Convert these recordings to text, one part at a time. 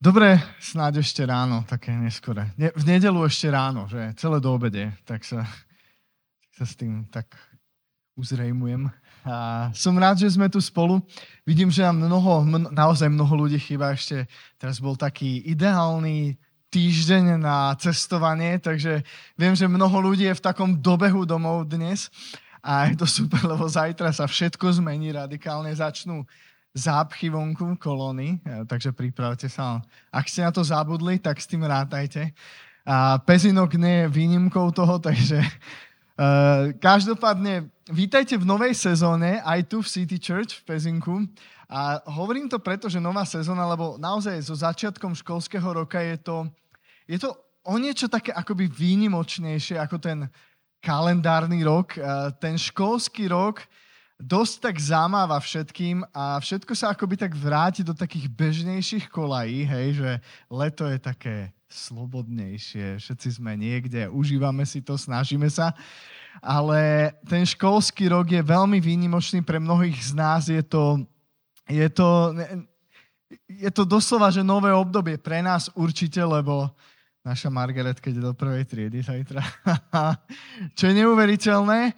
Dobre, snáď ešte ráno, také neskore. Ne, v nedelu ešte ráno, že celé do obede, tak sa, sa s tým tak uzrejmujem. A som rád, že sme tu spolu. Vidím, že nám mnoho, mno, naozaj mnoho ľudí chýba ešte. Teraz bol taký ideálny týždeň na cestovanie, takže viem, že mnoho ľudí je v takom dobehu domov dnes a je to super, lebo zajtra sa všetko zmení radikálne, začnú zápchy vonku kolóny, e, takže pripravte sa. Ak ste na to zabudli, tak s tým rátajte. A Pezinok nie je výnimkou toho, takže uh, každopádne vítajte v novej sezóne aj tu v City Church v Pezinku. A hovorím to preto, že nová sezóna, lebo naozaj so začiatkom školského roka je to, je to o niečo také akoby výnimočnejšie ako ten kalendárny rok. Uh, ten školský rok dosť tak zamáva všetkým a všetko sa akoby tak vráti do takých bežnejších kolají, hej, že leto je také slobodnejšie, všetci sme niekde, užívame si to, snažíme sa, ale ten školský rok je veľmi výnimočný pre mnohých z nás, je to, je to, je to doslova, že nové obdobie pre nás určite, lebo naša Margaret, keď je do prvej triedy zajtra, čo je neuveriteľné,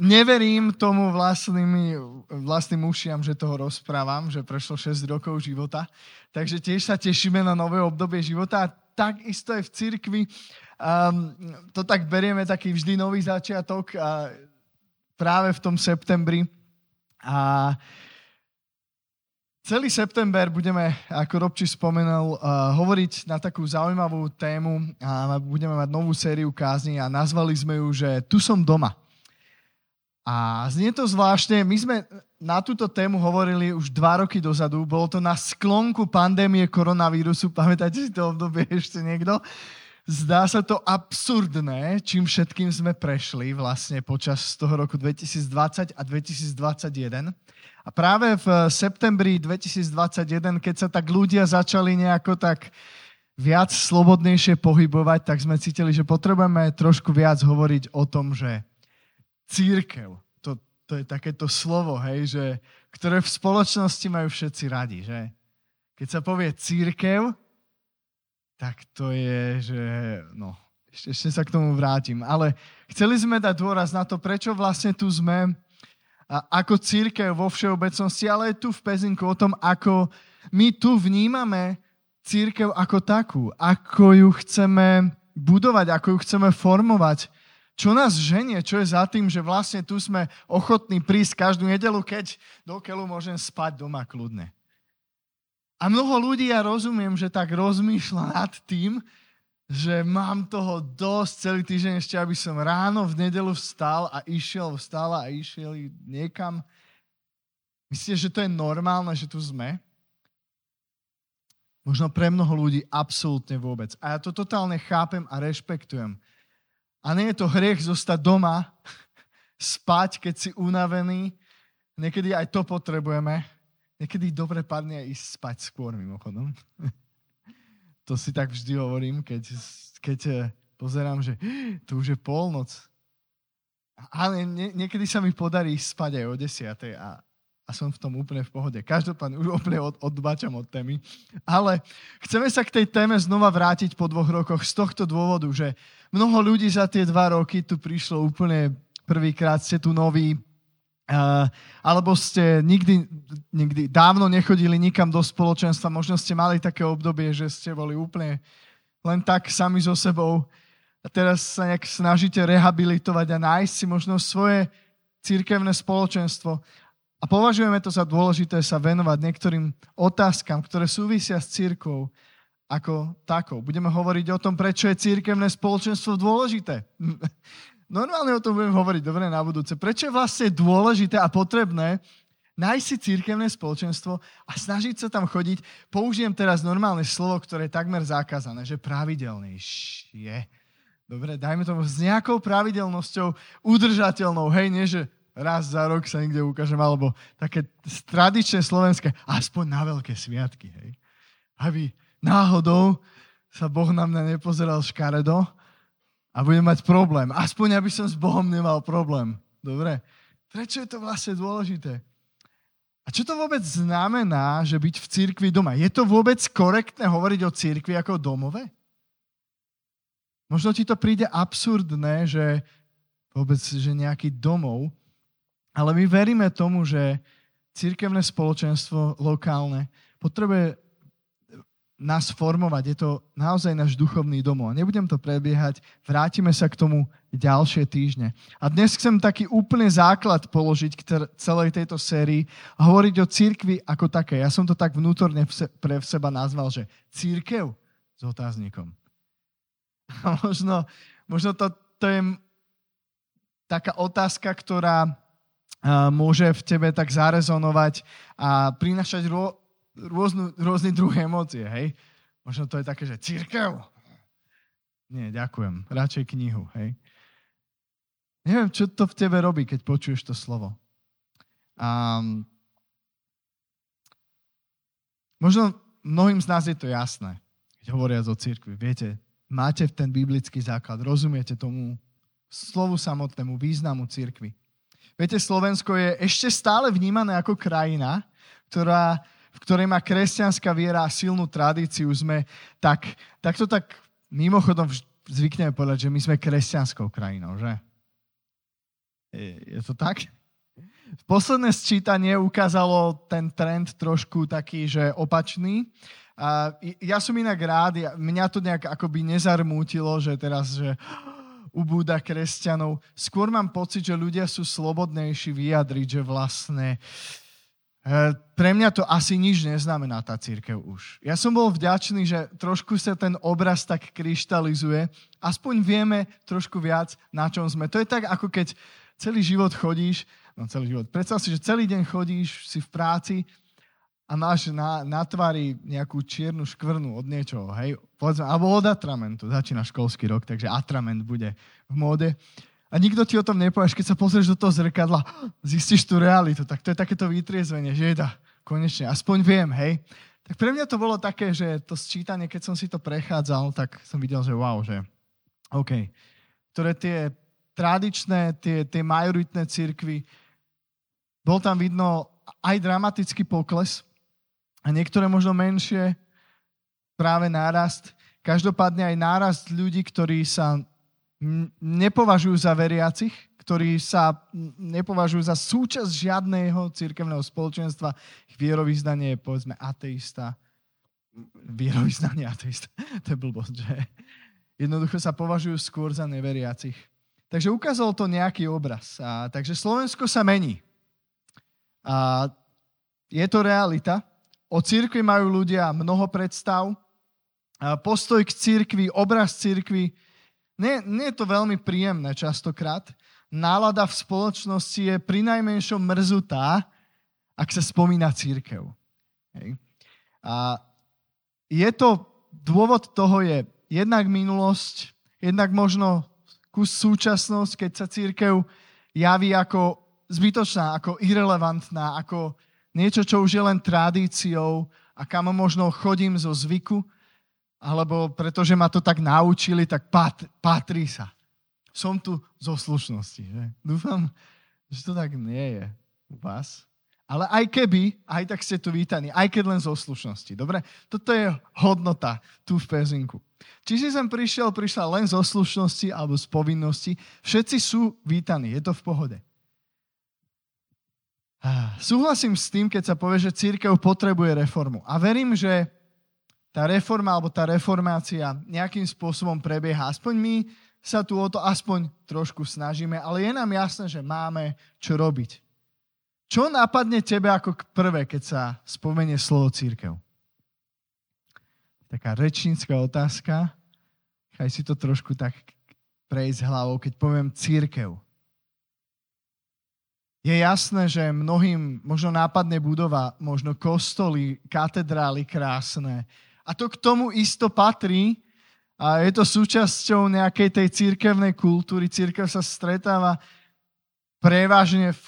neverím tomu vlastnými, vlastným ušiam, že toho rozprávam, že prešlo 6 rokov života. Takže tiež sa tešíme na nové obdobie života. A takisto je v cirkvi. Um, to tak berieme taký vždy nový začiatok a práve v tom septembri. A celý september budeme, ako Robči spomenul, uh, hovoriť na takú zaujímavú tému a budeme mať novú sériu kázni a nazvali sme ju, že Tu som doma. A znie to zvláštne, my sme na túto tému hovorili už dva roky dozadu, bolo to na sklonku pandémie koronavírusu, pamätáte si to obdobie ešte niekto? Zdá sa to absurdné, čím všetkým sme prešli vlastne počas toho roku 2020 a 2021. A práve v septembri 2021, keď sa tak ľudia začali nejako tak viac slobodnejšie pohybovať, tak sme cítili, že potrebujeme trošku viac hovoriť o tom, že církev. To, to je takéto slovo, hej, že, ktoré v spoločnosti majú všetci radi, že? Keď sa povie církev, tak to je, že no, ešte, ešte sa k tomu vrátim. Ale chceli sme dať dôraz na to, prečo vlastne tu sme a ako církev vo všeobecnosti, ale aj tu v Pezinku o tom, ako my tu vnímame církev ako takú, ako ju chceme budovať, ako ju chceme formovať, čo nás ženie, čo je za tým, že vlastne tu sme ochotní prísť každú nedelu, keď do keľu môžem spať doma kľudne. A mnoho ľudí, ja rozumiem, že tak rozmýšľa nad tým, že mám toho dosť celý týždeň ešte, aby som ráno v nedelu vstal a išiel, vstala a išiel niekam. Myslíte, že to je normálne, že tu sme? Možno pre mnoho ľudí absolútne vôbec. A ja to totálne chápem a rešpektujem. A nie je to hriech zostať doma, spať, keď si unavený. Niekedy aj to potrebujeme. Niekedy dobre padne aj ísť spať skôr mimochodom. to si tak vždy hovorím, keď, keď eh, pozerám, že to už je polnoc. Ale nie, niekedy sa mi podarí spať aj o desiatej a, a som v tom úplne v pohode. Každopádne už úplne od, odbačam od témy. Ale chceme sa k tej téme znova vrátiť po dvoch rokoch z tohto dôvodu, že Mnoho ľudí za tie dva roky tu prišlo úplne prvýkrát, ste tu noví, uh, alebo ste nikdy, nikdy dávno nechodili nikam do spoločenstva, možno ste mali také obdobie, že ste boli úplne len tak sami so sebou a teraz sa nejak snažíte rehabilitovať a nájsť si možno svoje církevné spoločenstvo. A považujeme to za dôležité sa venovať niektorým otázkam, ktoré súvisia s církvou ako takou. Budeme hovoriť o tom, prečo je církevné spoločenstvo dôležité. Normálne o tom budem hovoriť, dobre, na budúce. Prečo je vlastne dôležité a potrebné nájsť si církevné spoločenstvo a snažiť sa tam chodiť. Použijem teraz normálne slovo, ktoré je takmer zakázané, že pravidelnejšie. Dobre, dajme tomu s nejakou pravidelnosťou udržateľnou. Hej, nie, že raz za rok sa niekde ukážem, alebo také tradičné slovenské, aspoň na veľké sviatky, hej. Aby náhodou sa Boh na mňa nepozeral škaredo a budem mať problém. Aspoň, aby som s Bohom nemal problém. Dobre? Prečo je to vlastne dôležité? A čo to vôbec znamená, že byť v cirkvi doma? Je to vôbec korektné hovoriť o cirkvi ako o domove? Možno ti to príde absurdné, že vôbec, že nejaký domov, ale my veríme tomu, že církevné spoločenstvo lokálne potrebuje nás formovať. Je to naozaj náš duchovný domov. A nebudem to prebiehať, vrátime sa k tomu ďalšie týždne. A dnes chcem taký úplný základ položiť k celej tejto sérii a hovoriť o církvi ako také. Ja som to tak vnútorne pre seba nazval, že církev s otáznikom. A možno, možno to, to je taká otázka, ktorá môže v tebe tak zarezonovať a prinašať rôznu, rôzny druh emócie, hej? Možno to je také, že církev. Nie, ďakujem. Radšej knihu, hej? Neviem, čo to v tebe robí, keď počuješ to slovo. Um, možno mnohým z nás je to jasné, keď hovoria o církvi. Viete, máte ten biblický základ, rozumiete tomu slovu samotnému, významu církvy. Viete, Slovensko je ešte stále vnímané ako krajina, ktorá v ktorej má kresťanská viera silnú tradíciu, sme tak, tak to tak mimochodom zvykneme povedať, že my sme kresťanskou krajinou, že? Je, je to tak? Posledné sčítanie ukázalo ten trend trošku taký, že opačný. A ja som inak rád, ja, mňa to nejak akoby nezarmútilo, že teraz, že ubúda kresťanov. Skôr mám pocit, že ľudia sú slobodnejší vyjadriť, že vlastne E, pre mňa to asi nič neznamená tá církev už. Ja som bol vďačný, že trošku sa ten obraz tak kryštalizuje. Aspoň vieme trošku viac, na čom sme. To je tak, ako keď celý život chodíš, no celý život, predstav si, že celý deň chodíš, si v práci a máš na, na tvári nejakú čiernu škvrnu od niečoho, hej? Povedzme, alebo od atramentu. Začína školský rok, takže atrament bude v móde. A nikto ti o tom nepovieš, keď sa pozrieš do toho zrkadla, zistíš tú realitu. Tak to je takéto vytriezvenie, že jeda, konečne, aspoň viem, hej. Tak pre mňa to bolo také, že to sčítanie, keď som si to prechádzal, tak som videl, že wow, že OK. Ktoré tie tradičné, tie, tie majoritné církvy, bol tam vidno aj dramatický pokles a niektoré možno menšie, práve nárast. Každopádne aj nárast ľudí, ktorí sa nepovažujú za veriacich, ktorí sa nepovažujú za súčasť žiadného církevného spoločenstva. Ich vierovýznanie je, povedzme, ateista. Vierovýznanie ateista. to je blbosť, že? Jednoducho sa považujú skôr za neveriacich. Takže ukázalo to nejaký obraz. A, takže Slovensko sa mení. A je to realita. O církvi majú ľudia mnoho predstav. Postoj k církvi, obraz církvi nie, nie je to veľmi príjemné častokrát. Nálada v spoločnosti je pri najmenšom mrzutá, ak sa spomína církev. Hej. A je to, dôvod toho je jednak minulosť, jednak možno kus súčasnosť, keď sa církev javí ako zbytočná, ako irrelevantná, ako niečo, čo už je len tradíciou a kam možno chodím zo zvyku alebo pretože ma to tak naučili, tak pat, patrí sa. Som tu zo slušnosti. Že? Dúfam, že to tak nie je u vás. Ale aj keby, aj tak ste tu vítaní, aj keď len zo slušnosti. Dobre? Toto je hodnota tu v Pezinku. Či si sem prišiel, prišla len zo slušnosti alebo z povinnosti, všetci sú vítaní, je to v pohode. Súhlasím s tým, keď sa povie, že církev potrebuje reformu. A verím, že tá reforma alebo tá reformácia nejakým spôsobom prebieha. Aspoň my sa tu o to aspoň trošku snažíme, ale je nám jasné, že máme čo robiť. Čo napadne tebe ako prvé, keď sa spomenie slovo církev? Taká rečnícka otázka. Chaj si to trošku tak prejsť hlavou, keď poviem církev. Je jasné, že mnohým možno nápadne budova, možno kostoly, katedrály krásne, a to k tomu isto patrí a je to súčasťou nejakej tej církevnej kultúry. Církev sa stretáva prevažne v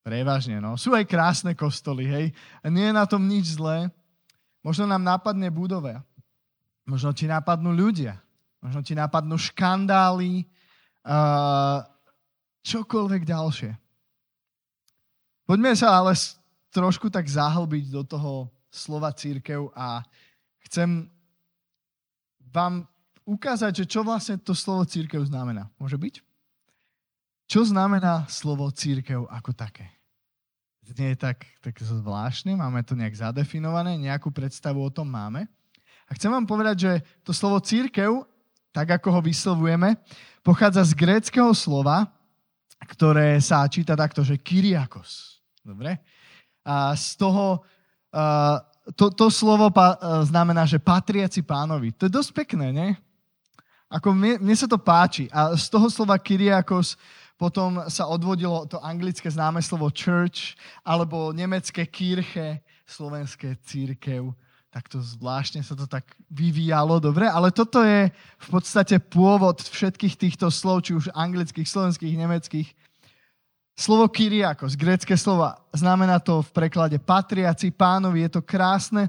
Prevažne, no. Sú aj krásne kostoly, hej. A nie je na tom nič zlé. Možno nám napadne budova. Možno ti napadnú ľudia. Možno ti napadnú škandály. Uh, čokoľvek ďalšie. Poďme sa ale trošku tak zahlbiť do toho slova církev a chcem vám ukázať, že čo vlastne to slovo církev znamená. Môže byť? Čo znamená slovo církev ako také? Znie tak, tak zvláštne, máme to nejak zadefinované, nejakú predstavu o tom máme. A chcem vám povedať, že to slovo církev, tak ako ho vyslovujeme, pochádza z gréckého slova, ktoré sa číta takto, že Kyriakos. Dobre? A z toho, uh, to, to slovo pa, uh, znamená, že patriaci pánovi. To je dosť pekné, nie? Ako mne, mne sa to páči. A z toho slova Kyriakos potom sa odvodilo to anglické známe slovo church, alebo nemecké kirche, slovenské církev tak to zvláštne sa to tak vyvíjalo, dobre? Ale toto je v podstate pôvod všetkých týchto slov, či už anglických, slovenských, nemeckých. Slovo Kyriakos, grécké slovo, znamená to v preklade patriaci, pánovi, je to krásne.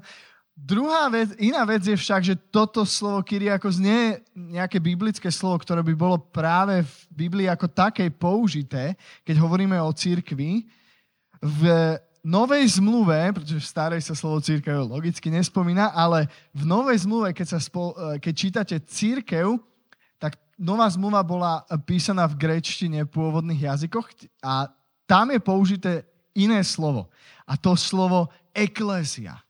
Druhá vec, iná vec je však, že toto slovo Kyriakos nie je nejaké biblické slovo, ktoré by bolo práve v Biblii ako takej použité, keď hovoríme o církvi. V novej zmluve, pretože v starej sa slovo církev logicky nespomína, ale v novej zmluve, keď, sa spol, e, keď čítate církev, nová zmluva bola písaná v gréčtine pôvodných jazykoch a tam je použité iné slovo. A to slovo eklésia.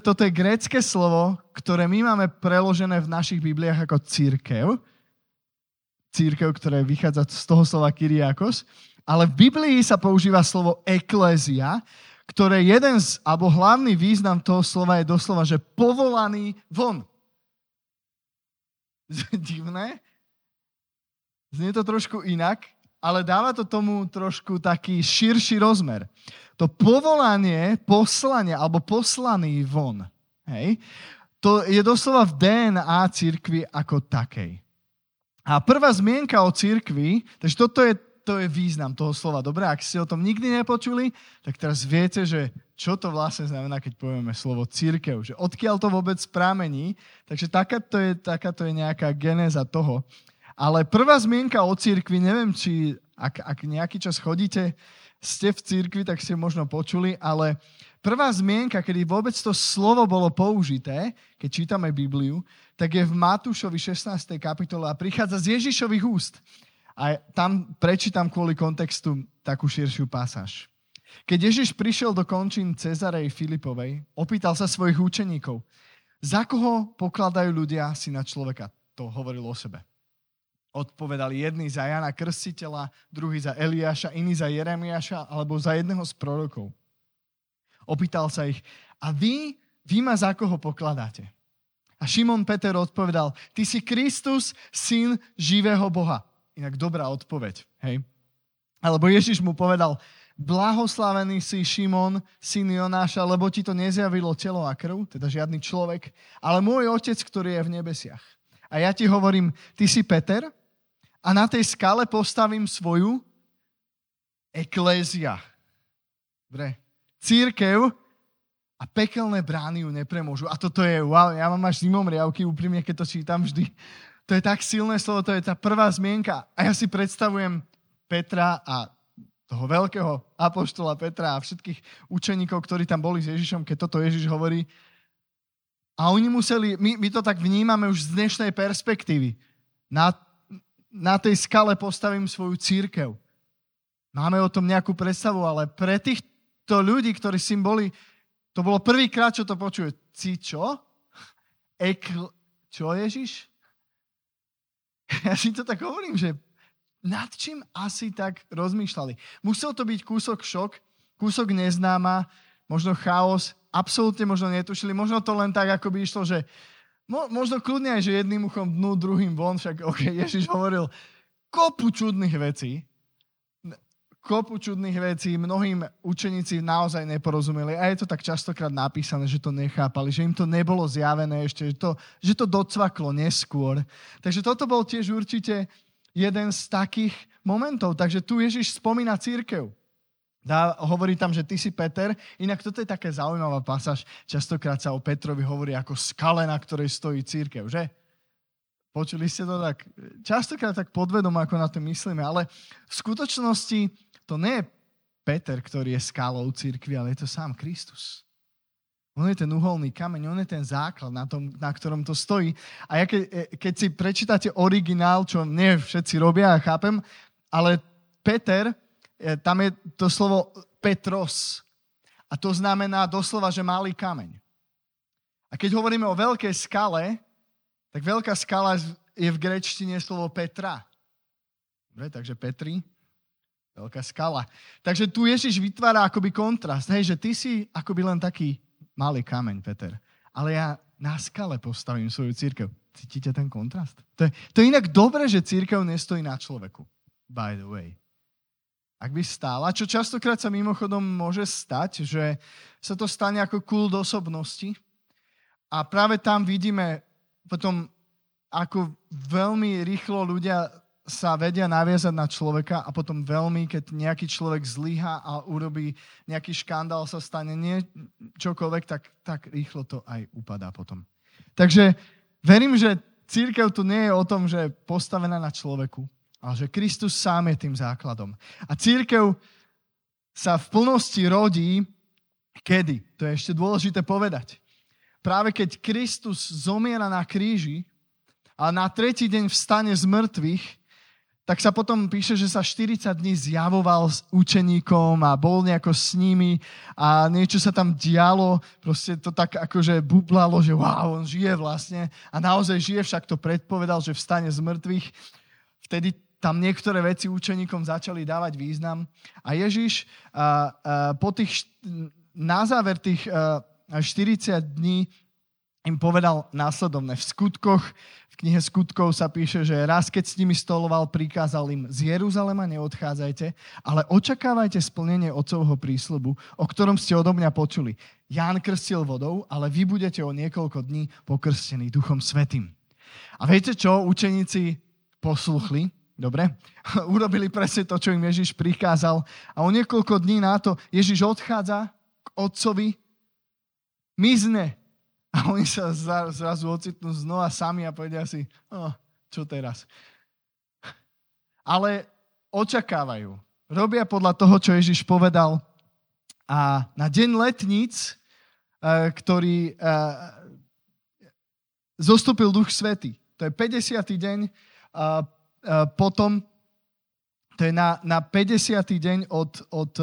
Toto je grécké slovo, ktoré my máme preložené v našich Bibliách ako církev. Církev, ktoré vychádza z toho slova Kyriakos. Ale v Biblii sa používa slovo eklézia, ktoré jeden z, alebo hlavný význam toho slova je doslova, že povolaný von. Divné? Znie to trošku inak, ale dáva to tomu trošku taký širší rozmer. To povolanie, poslanie alebo poslaný von, hej, to je doslova v DNA církvy ako takej. A prvá zmienka o církvi, takže toto je to je význam toho slova. Dobre, ak ste o tom nikdy nepočuli, tak teraz viete, že čo to vlastne znamená, keď povieme slovo církev. Že odkiaľ to vôbec pramení. Takže takáto je, takáto je nejaká genéza toho. Ale prvá zmienka o církvi, neviem, či ak, ak nejaký čas chodíte, ste v církvi, tak ste možno počuli, ale prvá zmienka, kedy vôbec to slovo bolo použité, keď čítame Bibliu, tak je v Matúšovi 16. kapitole a prichádza z Ježišových úst. A tam prečítam kvôli kontextu takú širšiu pasáž. Keď Ježiš prišiel do končín Cezarej Filipovej, opýtal sa svojich učeníkov, za koho pokladajú ľudia si človeka? To hovoril o sebe. Odpovedali jedni za Jana Krstiteľa, druhý za Eliáša, iný za Jeremiáša alebo za jedného z prorokov. Opýtal sa ich, a vy, vy ma za koho pokladáte? A Šimon Peter odpovedal, ty si Kristus, syn živého Boha. Inak dobrá odpoveď, hej? Alebo Ježiš mu povedal, blahoslavený si Šimon, syn Jonáša, lebo ti to nezjavilo telo a krv, teda žiadny človek, ale môj otec, ktorý je v nebesiach. A ja ti hovorím, ty si Peter a na tej skale postavím svoju eklézia. Dobre. Církev a pekelné brány ju nepremôžu. A toto je, wow, ja mám až zimom riavky, úprimne, keď to čítam vždy. To je tak silné slovo, to je tá prvá zmienka. A ja si predstavujem Petra a toho veľkého apoštola Petra a všetkých učeníkov, ktorí tam boli s Ježišom, keď toto Ježiš hovorí. A oni museli, my, my to tak vnímame už z dnešnej perspektívy. Na, na tej skale postavím svoju církev. Máme o tom nejakú predstavu, ale pre týchto ľudí, ktorí s boli, to bolo prvýkrát, čo to počuje. Ci čo? Ekl... Čo Ježiš? ja si to tak hovorím, že nad čím asi tak rozmýšľali. Musel to byť kúsok šok, kúsok neznáma, možno chaos, absolútne možno netušili, možno to len tak, ako by išlo, že mo, možno kľudne aj, že jedným uchom dnu, druhým von, však ok, Ježiš hovoril kopu čudných vecí, kopu čudných vecí, mnohým učeníci naozaj neporozumeli a je to tak častokrát napísané, že to nechápali, že im to nebolo zjavené ešte, že to, že to docvaklo neskôr. Takže toto bol tiež určite jeden z takých momentov. Takže tu Ježiš spomína církev. Dá, hovorí tam, že ty si Peter. Inak toto je také zaujímavá pasáž. Častokrát sa o Petrovi hovorí ako skale, na ktorej stojí církev, že? Počuli ste to tak? Častokrát tak podvedom, ako na to myslíme, ale v skutočnosti to nie je Peter, ktorý je skalou církvy, ale je to sám Kristus. On je ten uholný kameň, on je ten základ, na, tom, na ktorom to stojí. A ja ke, e, keď si prečítate originál, čo nie všetci robia, ja chápem, ale Peter, e, tam je to slovo Petros. A to znamená doslova, že malý kameň. A keď hovoríme o veľkej skale, tak veľká skala je v grečtine slovo Petra. Dobre, takže Petri, veľká skala. Takže tu Ježiš vytvára akoby kontrast, hej, že ty si akoby len taký malý kameň, Peter. Ale ja na skale postavím svoju církev. Cítite ten kontrast? To je, to je inak dobré, že církev nestojí na človeku. By the way. Ak by stála, čo častokrát sa mimochodom môže stať, že sa to stane ako kult osobnosti. A práve tam vidíme potom, ako veľmi rýchlo ľudia sa vedia naviazať na človeka a potom veľmi, keď nejaký človek zlyha a urobí nejaký škandál, sa stane nie čokoľvek, tak, tak rýchlo to aj upadá potom. Takže verím, že církev tu nie je o tom, že je postavená na človeku, ale že Kristus sám je tým základom. A církev sa v plnosti rodí kedy? To je ešte dôležité povedať. Práve keď Kristus zomiera na kríži a na tretí deň vstane z mŕtvych, tak sa potom píše, že sa 40 dní zjavoval s učeníkom a bol nejako s nimi a niečo sa tam dialo, proste to tak akože bublalo, že wow, on žije vlastne a naozaj žije, však to predpovedal, že vstane z mŕtvych. Vtedy tam niektoré veci učeníkom začali dávať význam a Ježiš a, a po tých, na záver tých a, 40 dní im povedal následovné. V skutkoch, v knihe skutkov sa píše, že raz, keď s nimi stoloval, prikázal im z Jeruzalema neodchádzajte, ale očakávajte splnenie otcovho prísľubu, o ktorom ste odo mňa počuli. Ján krstil vodou, ale vy budete o niekoľko dní pokrstení Duchom Svetým. A viete čo? Učeníci posluchli, dobre? Urobili presne to, čo im Ježiš prikázal. A o niekoľko dní na to Ježiš odchádza k otcovi, mizne a oni sa zrazu ocitnú znova sami a povedia si, oh, čo teraz? Ale očakávajú. Robia podľa toho, čo Ježiš povedal. A na deň letníc, eh, ktorý eh, zostúpil Duch Svety, to je 50. deň, a potom, to je na, na 50. deň od, od,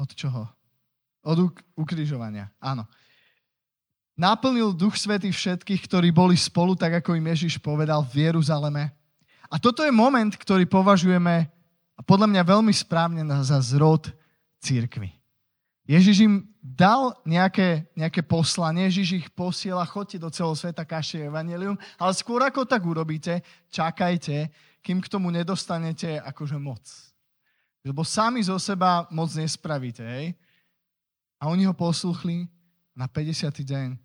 od čoho? Od ukrižovania, áno naplnil Duch Svety všetkých, ktorí boli spolu, tak ako im Ježiš povedal v Jeruzaleme. A toto je moment, ktorý považujeme a podľa mňa veľmi správne za zrod církvy. Ježiš im dal nejaké, nejaké poslanie, Ježiš ich posiela, chodte do celého sveta, kašte evanelium, ale skôr ako tak urobíte, čakajte, kým k tomu nedostanete akože moc. Lebo sami zo seba moc nespravíte, hej? A oni ho posluchli na 50. deň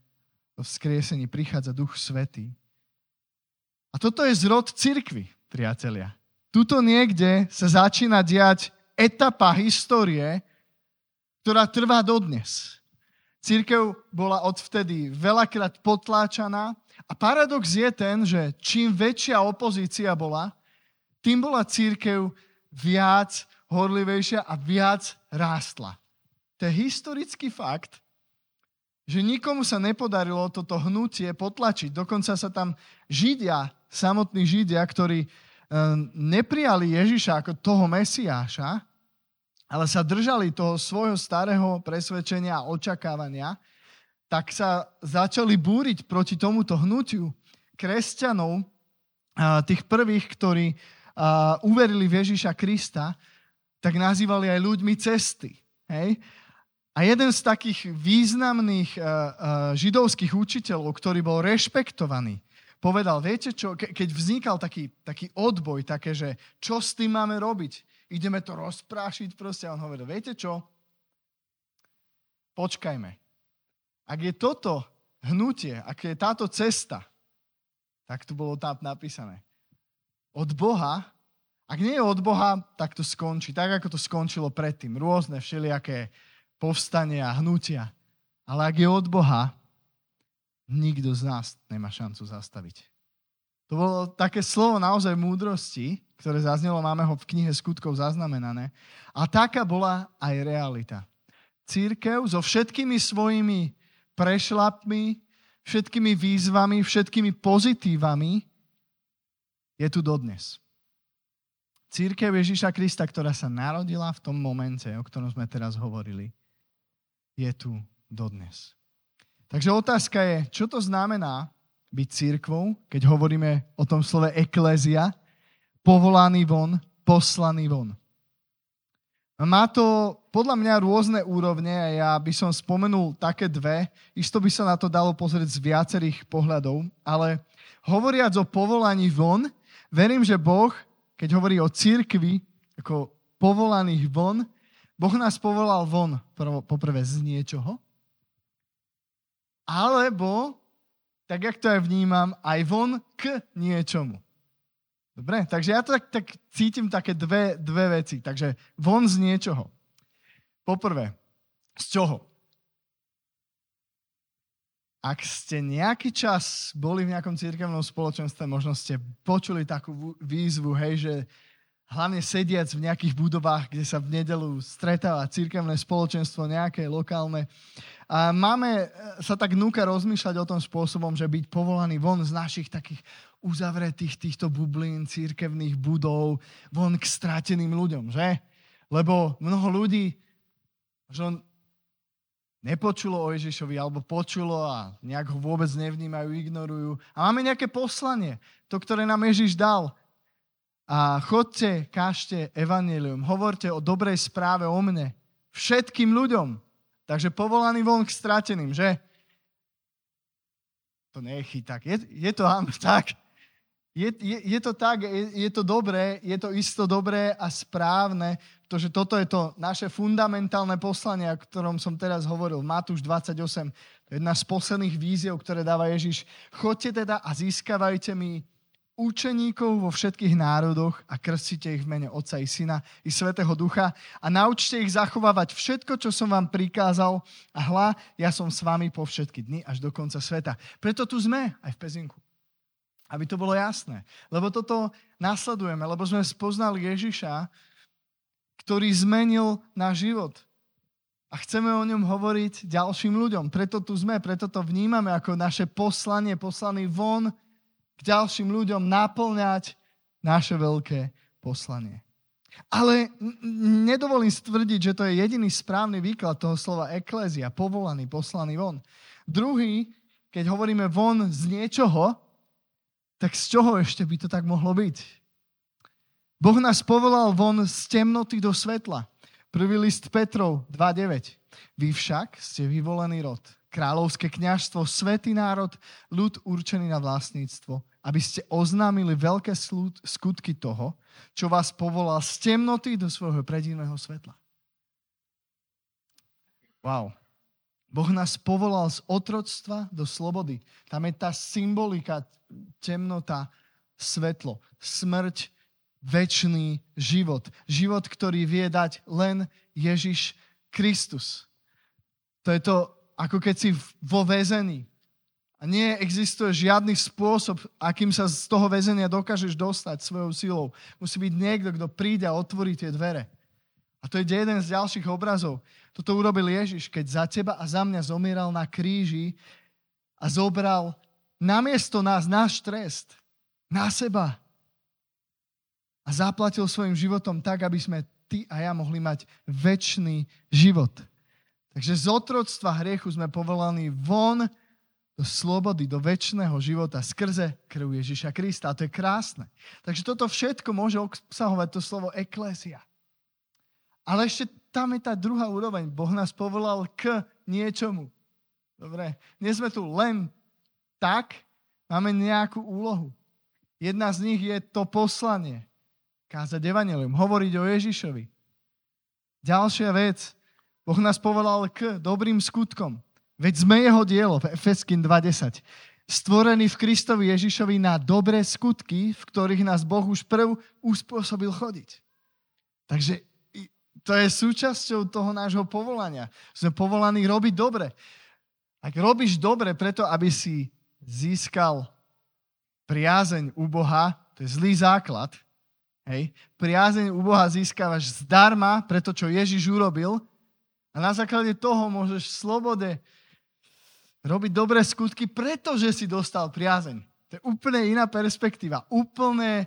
v vzkriesení prichádza Duch Svetý. A toto je zrod cirkvy, priatelia. Tuto niekde sa začína diať etapa histórie, ktorá trvá dodnes. Církev bola odvtedy veľakrát potláčaná a paradox je ten, že čím väčšia opozícia bola, tým bola církev viac horlivejšia a viac rástla. To je historický fakt, že nikomu sa nepodarilo toto hnutie potlačiť. Dokonca sa tam Židia, samotní Židia, ktorí e, neprijali Ježiša ako toho Mesiáša, ale sa držali toho svojho starého presvedčenia a očakávania, tak sa začali búriť proti tomuto hnutiu kresťanov, tých prvých, ktorí uverili v Ježiša Krista, tak nazývali aj ľuďmi cesty. Hej? A jeden z takých významných uh, uh, židovských učiteľov, ktorý bol rešpektovaný, povedal, viete čo, ke, keď vznikal taký, taký odboj, také, že čo s tým máme robiť? Ideme to rozprášiť proste. A on hovoril, viete čo? Počkajme. Ak je toto hnutie, ak je táto cesta, tak tu bolo tam napísané. Od Boha, ak nie je od Boha, tak to skončí. Tak, ako to skončilo predtým. Rôzne všelijaké povstania, hnutia. Ale ak je od Boha, nikto z nás nemá šancu zastaviť. To bolo také slovo naozaj múdrosti, ktoré zaznelo, máme ho v knihe skutkov zaznamenané. A taká bola aj realita. Církev so všetkými svojimi prešlapmi, všetkými výzvami, všetkými pozitívami je tu dodnes. Církev Ježíša Krista, ktorá sa narodila v tom momente, o ktorom sme teraz hovorili, je tu dodnes. Takže otázka je, čo to znamená byť církvou, keď hovoríme o tom slove eklézia, povolaný von, poslaný von. Má to podľa mňa rôzne úrovne a ja by som spomenul také dve. Isto by sa na to dalo pozrieť z viacerých pohľadov, ale hovoriac o povolaní von, verím, že Boh, keď hovorí o církvi, ako povolaných von, Boh nás povolal von poprvé z niečoho, alebo, tak jak to aj vnímam, aj von k niečomu. Dobre, takže ja to tak, tak cítim také dve, dve veci. Takže von z niečoho. Poprvé, z čoho? Ak ste nejaký čas boli v nejakom církevnom spoločenstve, možno ste počuli takú výzvu, hej, že hlavne sediac v nejakých budovách, kde sa v nedelu stretáva církevné spoločenstvo, nejaké lokálne. A máme e, sa tak núka rozmýšľať o tom spôsobom, že byť povolaný von z našich takých uzavretých týchto bublín, církevných budov, von k strateným ľuďom, že? Lebo mnoho ľudí možno nepočulo o Ježišovi, alebo počulo a nejak ho vôbec nevnímajú, ignorujú. A máme nejaké poslanie, to, ktoré nám Ježiš dal. A chodte, kážte evanelium, hovorte o dobrej správe o mne všetkým ľuďom. Takže povolaný von k strateným, že? To nie je chyták. Je, je to áno, tak. Je, je, je to tak, je, je to dobré, je to isto dobré a správne, pretože toto je to naše fundamentálne poslanie, o ktorom som teraz hovoril. Matúš 28, to je jedna z posledných víziev, ktoré dáva Ježiš. Chodte teda a získavajte mi učeníkov vo všetkých národoch a krstite ich v mene Otca i Syna i Svetého Ducha a naučte ich zachovávať všetko, čo som vám prikázal a hla, ja som s vami po všetky dny až do konca sveta. Preto tu sme aj v Pezinku. Aby to bolo jasné. Lebo toto nasledujeme, lebo sme spoznali Ježiša, ktorý zmenil náš život. A chceme o ňom hovoriť ďalším ľuďom. Preto tu sme, preto to vnímame ako naše poslanie, poslaný von k ďalším ľuďom, naplňať naše veľké poslanie. Ale nedovolím stvrdiť, že to je jediný správny výklad toho slova eklézia, povolaný, poslaný von. Druhý, keď hovoríme von z niečoho, tak z čoho ešte by to tak mohlo byť? Boh nás povolal von z temnoty do svetla. Prvý list Petrov 2.9. Vy však ste vyvolený rod, kráľovské kňažstvo, svetý národ, ľud určený na vlastníctvo, aby ste oznámili veľké skutky toho, čo vás povolal z temnoty do svojho predivného svetla. Wow. Boh nás povolal z otroctva do slobody. Tam je tá symbolika, temnota, svetlo, smrť, väčší život. Život, ktorý vie dať len Ježiš Kristus. To je to, ako keď si vo väzení. A nie existuje žiadny spôsob, akým sa z toho väzenia dokážeš dostať svojou silou. Musí byť niekto, kto príde a otvorí tie dvere. A to je jeden z ďalších obrazov. Toto urobil Ježiš, keď za teba a za mňa zomieral na kríži a zobral namiesto nás náš trest na seba a zaplatil svojim životom tak, aby sme ty a ja mohli mať väčší život. Takže z otroctva hriechu sme povolaní von do slobody, do väčšného života skrze krv Ježiša Krista. A to je krásne. Takže toto všetko môže obsahovať to slovo eklésia. Ale ešte tam je tá druhá úroveň. Boh nás povolal k niečomu. Dobre, nie sme tu len tak, máme nejakú úlohu. Jedna z nich je to poslanie kázať evanelium, hovoriť o Ježišovi. Ďalšia vec, Boh nás povolal k dobrým skutkom. Veď sme jeho dielo, v Efeským 2.10. Stvorený v Kristovi Ježišovi na dobré skutky, v ktorých nás Boh už prv uspôsobil chodiť. Takže to je súčasťou toho nášho povolania. Sme povolaní robiť dobre. Ak robíš dobre preto, aby si získal priazeň u Boha, to je zlý základ. Hej. Priazeň u Boha získavaš zdarma pre to, čo Ježiš urobil a na základe toho môžeš v slobode robiť dobré skutky, pretože si dostal priazeň. To je úplne iná perspektíva, úplne,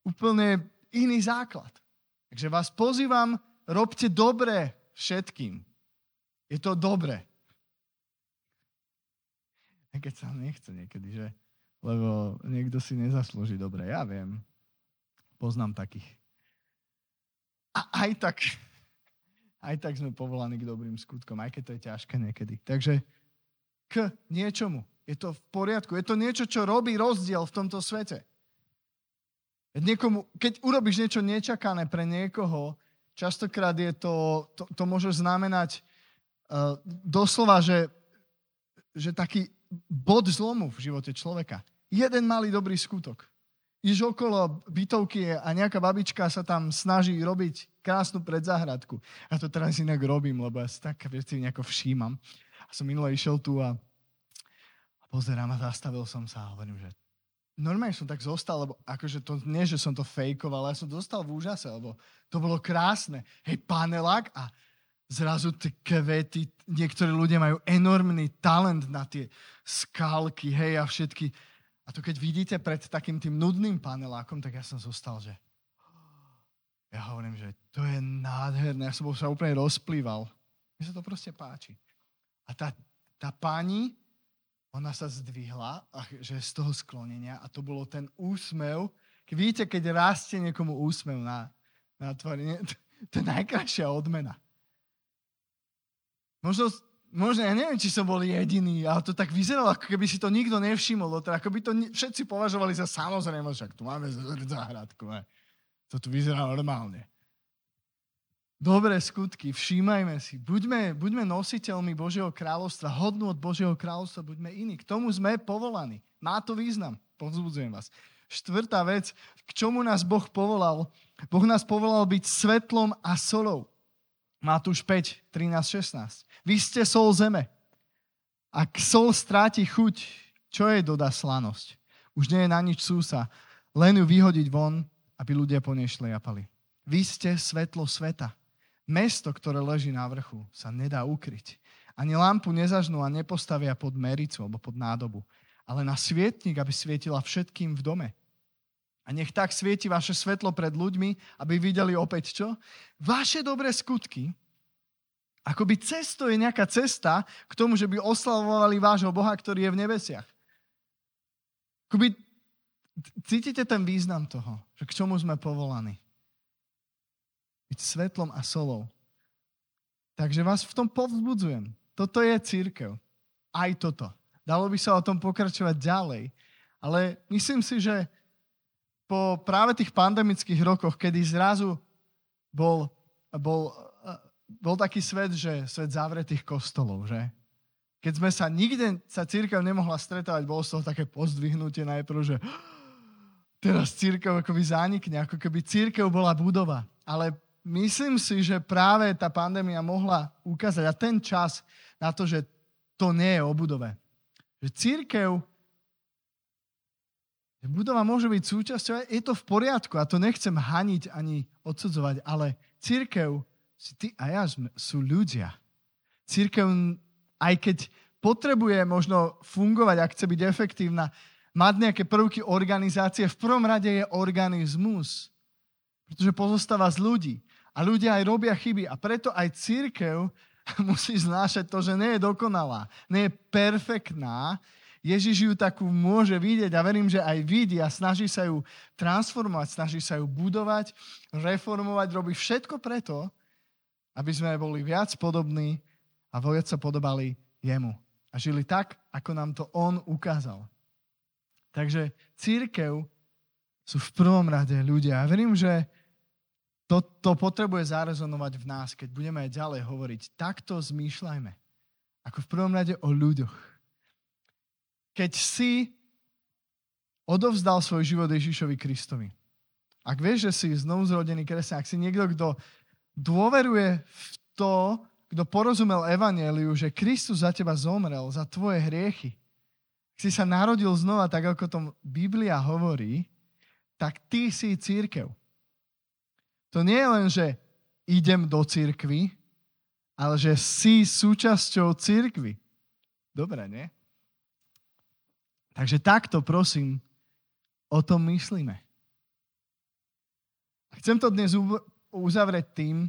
úplne iný základ. Takže vás pozývam, robte dobre všetkým. Je to dobré. A keď sa nechce niekedy, že? Lebo niekto si nezaslúži dobre. Ja viem. Poznám takých. A aj tak, aj tak sme povolaní k dobrým skutkom, aj keď to je ťažké niekedy. Takže k niečomu. Je to v poriadku. Je to niečo, čo robí rozdiel v tomto svete. Niekomu, keď urobíš niečo nečakané pre niekoho, častokrát je to, to, to môže znamenať uh, doslova, že, že taký bod zlomu v živote človeka. Jeden malý dobrý skutok. Iš okolo bytovky a nejaká babička sa tam snaží robiť krásnu predzahradku. Ja to teraz inak robím, lebo ja si tak veci nejako všímam. A som minule išiel tu a, a pozerám a zastavil som sa a hovorím, že normálne som tak zostal, lebo akože to nie, že som to fejkoval, ale ja som dostal v úžase, lebo to bolo krásne. Hej, panelák a zrazu tie kvety, niektorí ľudia majú enormný talent na tie skalky, hej, a všetky. A to keď vidíte pred takým tým nudným panelákom, tak ja som zostal, že ja hovorím, že to je nádherné. Ja som sa úplne rozplýval. Mne sa to proste páči. A tá, tá pani, ona sa zdvihla, že z toho sklonenia a to bolo ten úsmev. Keď vidíte, keď rastie niekomu úsmev na, na tvári, to, to je najkrajšia odmena. Možno, možno, ja neviem, či som bol jediný, ale to tak vyzeralo, ako keby si to nikto nevšimol. Teda, ako by to všetci považovali za samozrejme, však tu máme záhradku. To tu vyzerá normálne. Dobré skutky, všímajme si, buďme, buďme nositeľmi Božieho kráľovstva, hodnú od Božieho kráľovstva, buďme iní. K tomu sme povolaní. Má to význam, povzbudzujem vás. Štvrtá vec, k čomu nás Boh povolal. Boh nás povolal byť svetlom a solou. Matúš 5, 13, 16. Vy ste sol zeme. Ak sol stráti chuť, čo jej dodá slanosť? Už nie je na nič súsa, len ju vyhodiť von, aby ľudia po nej šliapali. Vy ste svetlo sveta. Mesto, ktoré leží na vrchu, sa nedá ukryť. Ani lampu nezažnú a nepostavia pod mericu alebo pod nádobu, ale na svietnik, aby svietila všetkým v dome. A nech tak svieti vaše svetlo pred ľuďmi, aby videli opäť čo? Vaše dobré skutky, akoby cesto je nejaká cesta k tomu, že by oslavovali vášho Boha, ktorý je v nebesiach. Akoby cítite ten význam toho, že k čomu sme povolaní. Byť svetlom a solou. Takže vás v tom povzbudzujem. Toto je církev. Aj toto. Dalo by sa o tom pokračovať ďalej. Ale myslím si, že po práve tých pandemických rokoch, kedy zrazu bol, bol, bol taký svet, že svet zavretých kostolov, že? Keď sme sa nikde, sa církev nemohla stretávať, bolo z toho také pozdvihnutie najprv, že teraz církev akoby zanikne, ako keby církev bola budova. Ale myslím si, že práve tá pandémia mohla ukázať a ten čas na to, že to nie je o budove. Že církev Budova môže byť súčasťou, je to v poriadku a to nechcem haniť ani odsudzovať, ale církev, si ty a ja sú ľudia. Církev, aj keď potrebuje možno fungovať, ak chce byť efektívna, mať nejaké prvky organizácie, v prvom rade je organizmus. Pretože pozostáva z ľudí. A ľudia aj robia chyby. A preto aj církev musí znášať to, že nie je dokonalá, nie je perfektná, Ježiš ju takú môže vidieť a verím, že aj vidí a snaží sa ju transformovať, snaží sa ju budovať, reformovať, robí všetko preto, aby sme boli viac podobní a viac sa podobali jemu. A žili tak, ako nám to on ukázal. Takže církev sú v prvom rade ľudia. A verím, že to, to potrebuje zarezonovať v nás, keď budeme aj ďalej hovoriť. Takto zmýšľajme. Ako v prvom rade o ľuďoch keď si odovzdal svoj život Ježišovi Kristovi. Ak vieš, že si znovu zrodený kresťan, ak si niekto, kto dôveruje v to, kto porozumel Evangeliu, že Kristus za teba zomrel, za tvoje hriechy, si sa narodil znova, tak ako to Biblia hovorí, tak ty si církev. To nie je len, že idem do církvy, ale že si súčasťou církvy. Dobre, nie? Takže takto, prosím, o tom myslíme. Chcem to dnes uzavrieť tým,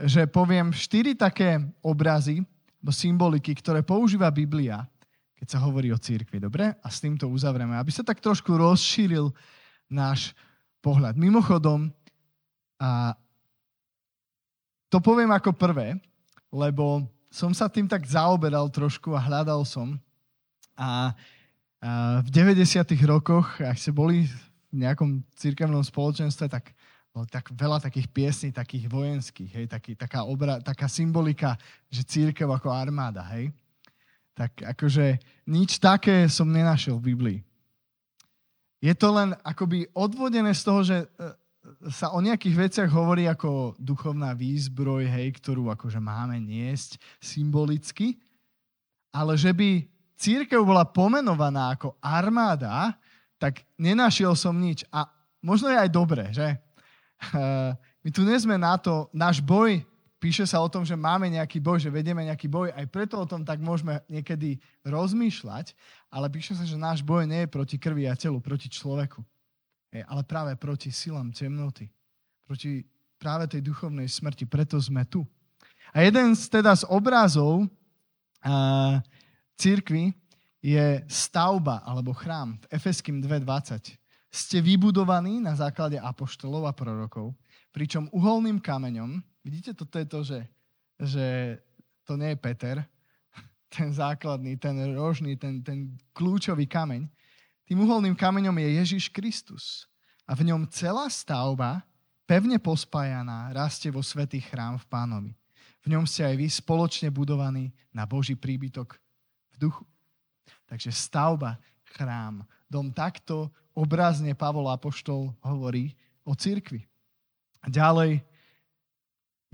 že poviem štyri také obrazy, alebo symboliky, ktoré používa Biblia, keď sa hovorí o církvi. Dobre? A s týmto uzavrieme. Aby sa tak trošku rozšíril náš pohľad. Mimochodom, a to poviem ako prvé, lebo som sa tým tak zaoberal trošku a hľadal som. A, a v 90. rokoch, ak ste boli v nejakom církevnom spoločenstve, tak bolo tak veľa takých piesní, takých vojenských, hej, taký, taká, obra, taká symbolika, že církev ako armáda, hej. Tak akože nič také som nenašiel v Biblii. Je to len akoby odvodené z toho, že e, sa o nejakých veciach hovorí ako duchovná výzbroj, hej, ktorú akože máme niesť symbolicky, ale že by církev bola pomenovaná ako armáda, tak nenašiel som nič. A možno je aj dobré, že? My tu nie sme na to, náš boj, píše sa o tom, že máme nejaký boj, že vedieme nejaký boj, aj preto o tom tak môžeme niekedy rozmýšľať, ale píše sa, že náš boj nie je proti krvi a telu, proti človeku, ale práve proti silám temnoty, proti práve tej duchovnej smrti, preto sme tu. A jeden z, teda z obrazov a, eh, církvy je stavba alebo chrám v Efeským 2.20 ste vybudovaní na základe apoštolov a prorokov, pričom uholným kameňom, vidíte, toto je to, že, že to nie je Peter, ten základný, ten rožný, ten, ten kľúčový kameň, tým uholným kameňom je Ježiš Kristus. A v ňom celá stavba, pevne pospájaná, rastie vo svetý chrám v pánovi. V ňom ste aj vy spoločne budovaní na Boží príbytok v duchu. Takže stavba, chrám, dom takto obrazne Pavol Apoštol hovorí o cirkvi. Ďalej,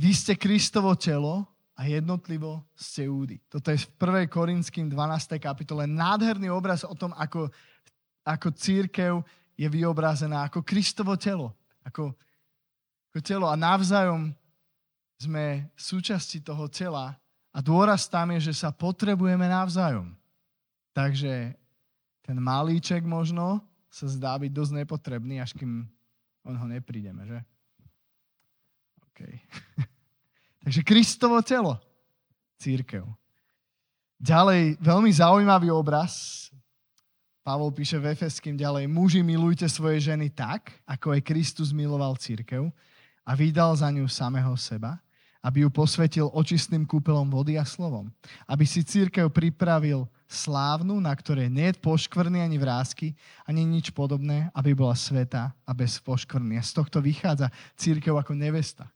vy ste Kristovo telo a jednotlivo ste údy. Toto je v 1. Korinským 12. kapitole nádherný obraz o tom, ako, ako církev je vyobrazená ako Kristovo telo. Ako, ako telo a navzájom sme súčasti toho tela a dôraz tam je, že sa potrebujeme navzájom. Takže ten malíček možno sa zdá byť dosť nepotrebný, až kým on ho neprídeme, že? OK. Takže Kristovo telo, církev. Ďalej, veľmi zaujímavý obraz. Pavol píše v Efeským ďalej, muži milujte svoje ženy tak, ako aj Kristus miloval církev a vydal za ňu samého seba, aby ju posvetil očistným kúpelom vody a slovom. Aby si církev pripravil slávnu, na ktorej nie je poškvrny ani vrázky, ani nič podobné, aby bola sveta a bez poškvrny. A z tohto vychádza církev ako nevesta.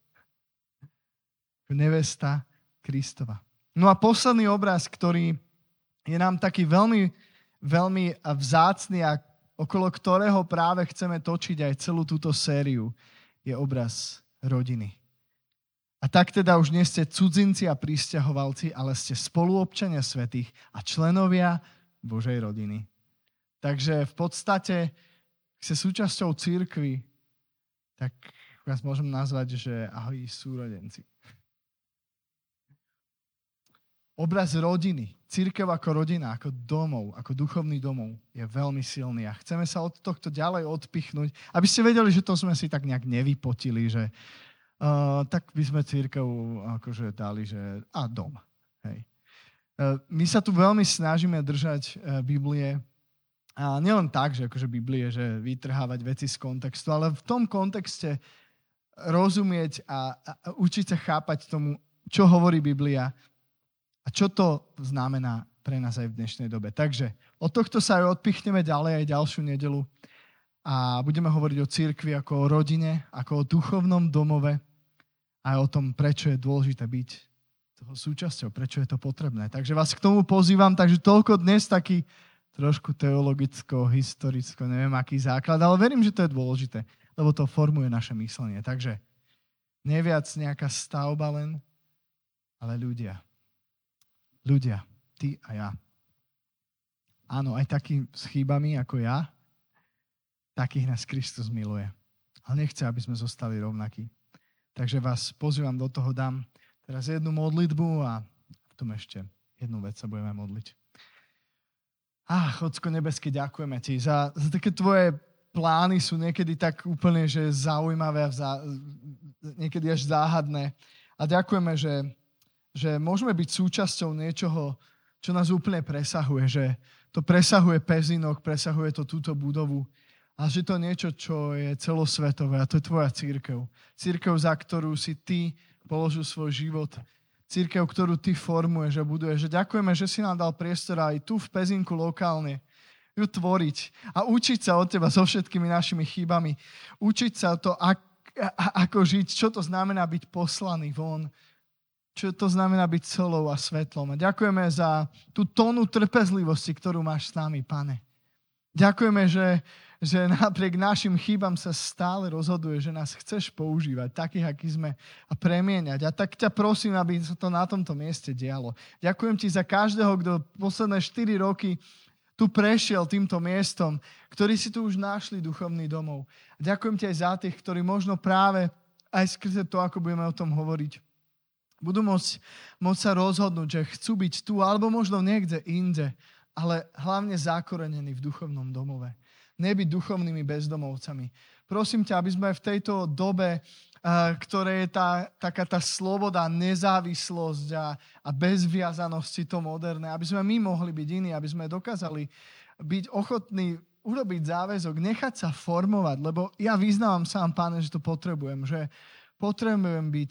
Nevesta Kristova. No a posledný obraz, ktorý je nám taký veľmi, veľmi vzácný a okolo ktorého práve chceme točiť aj celú túto sériu, je obraz rodiny. A tak teda už nie ste cudzinci a pristahovalci, ale ste spoluobčania svetých a členovia Božej rodiny. Takže v podstate, ak ste súčasťou církvy, tak vás môžem nazvať, že ahoj súrodenci. Obraz rodiny, církev ako rodina, ako domov, ako duchovný domov je veľmi silný a chceme sa od tohto ďalej odpichnúť, aby ste vedeli, že to sme si tak nejak nevypotili, že uh, tak by sme církev akože dali, že a dom. Hej. Uh, my sa tu veľmi snažíme držať uh, Biblie a nielen tak, že akože Biblie, že vytrhávať veci z kontextu, ale v tom kontexte rozumieť a, a, učiť sa chápať tomu, čo hovorí Biblia a čo to znamená pre nás aj v dnešnej dobe. Takže od tohto sa aj odpichneme ďalej aj ďalšiu nedelu a budeme hovoriť o církvi ako o rodine, ako o duchovnom domove, aj o tom, prečo je dôležité byť toho súčasťou, prečo je to potrebné. Takže vás k tomu pozývam, takže toľko dnes taký trošku teologicko, historicko, neviem aký základ, ale verím, že to je dôležité, lebo to formuje naše myslenie. Takže neviac nejaká stavba len, ale ľudia. Ľudia, ty a ja. Áno, aj taký s chýbami ako ja, takých nás Kristus miluje. Ale nechce, aby sme zostali rovnakí. Takže vás pozývam do toho, dám teraz jednu modlitbu a v tom ešte jednu vec sa budeme modliť. Ach, Ocko nebeský, ďakujeme ti za, za také tvoje plány sú niekedy tak úplne, že zaujímavé a zá, niekedy až záhadné. A ďakujeme, že, že môžeme byť súčasťou niečoho, čo nás úplne presahuje, že to presahuje Pezinok, presahuje to túto budovu a že to niečo, čo je celosvetové a to je tvoja církev. Církev, za ktorú si ty položil svoj život. Církev, ktorú ty formuješ a buduješ. Že ďakujeme, že si nám dal priestor aj tu v Pezinku lokálne ju tvoriť a učiť sa od teba so všetkými našimi chybami. Učiť sa to, ak, ako žiť, čo to znamená byť poslaný von, čo to znamená byť solou a svetlom. A ďakujeme za tú tónu trpezlivosti, ktorú máš s nami, pane. Ďakujeme, že, že napriek našim chybám sa stále rozhoduje, že nás chceš používať, takých, akí sme, a premieňať. A tak ťa prosím, aby sa to na tomto mieste dialo. Ďakujem ti za každého, kto posledné 4 roky tu prešiel týmto miestom, ktorí si tu už našli duchovný domov. Ďakujem ti aj za tých, ktorí možno práve aj skrze to, ako budeme o tom hovoriť, budú môcť, môcť sa rozhodnúť, že chcú byť tu alebo možno niekde inde, ale hlavne zakorenení v duchovnom domove. Nebyť duchovnými bezdomovcami. Prosím ťa, aby sme v tejto dobe ktoré je tá, taká tá sloboda, nezávislosť a, a bezviazanosť to moderné, aby sme my mohli byť iní, aby sme dokázali byť ochotní urobiť záväzok, nechať sa formovať, lebo ja vyznávam sám, páne, že to potrebujem, že potrebujem byť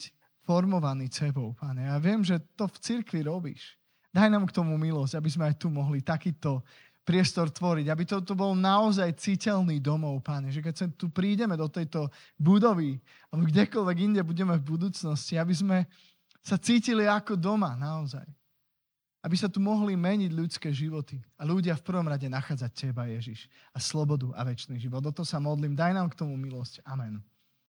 formovaný tebou, páne. Ja viem, že to v cirkvi robíš. Daj nám k tomu milosť, aby sme aj tu mohli takýto priestor tvoriť, aby to, to bol naozaj citeľný domov, páne, že keď sa tu prídeme do tejto budovy, alebo kdekoľvek inde budeme v budúcnosti, aby sme sa cítili ako doma, naozaj. Aby sa tu mohli meniť ľudské životy a ľudia v prvom rade nachádzať Teba, Ježiš, a slobodu a väčší život. O to sa modlím. Daj nám k tomu milosť. Amen.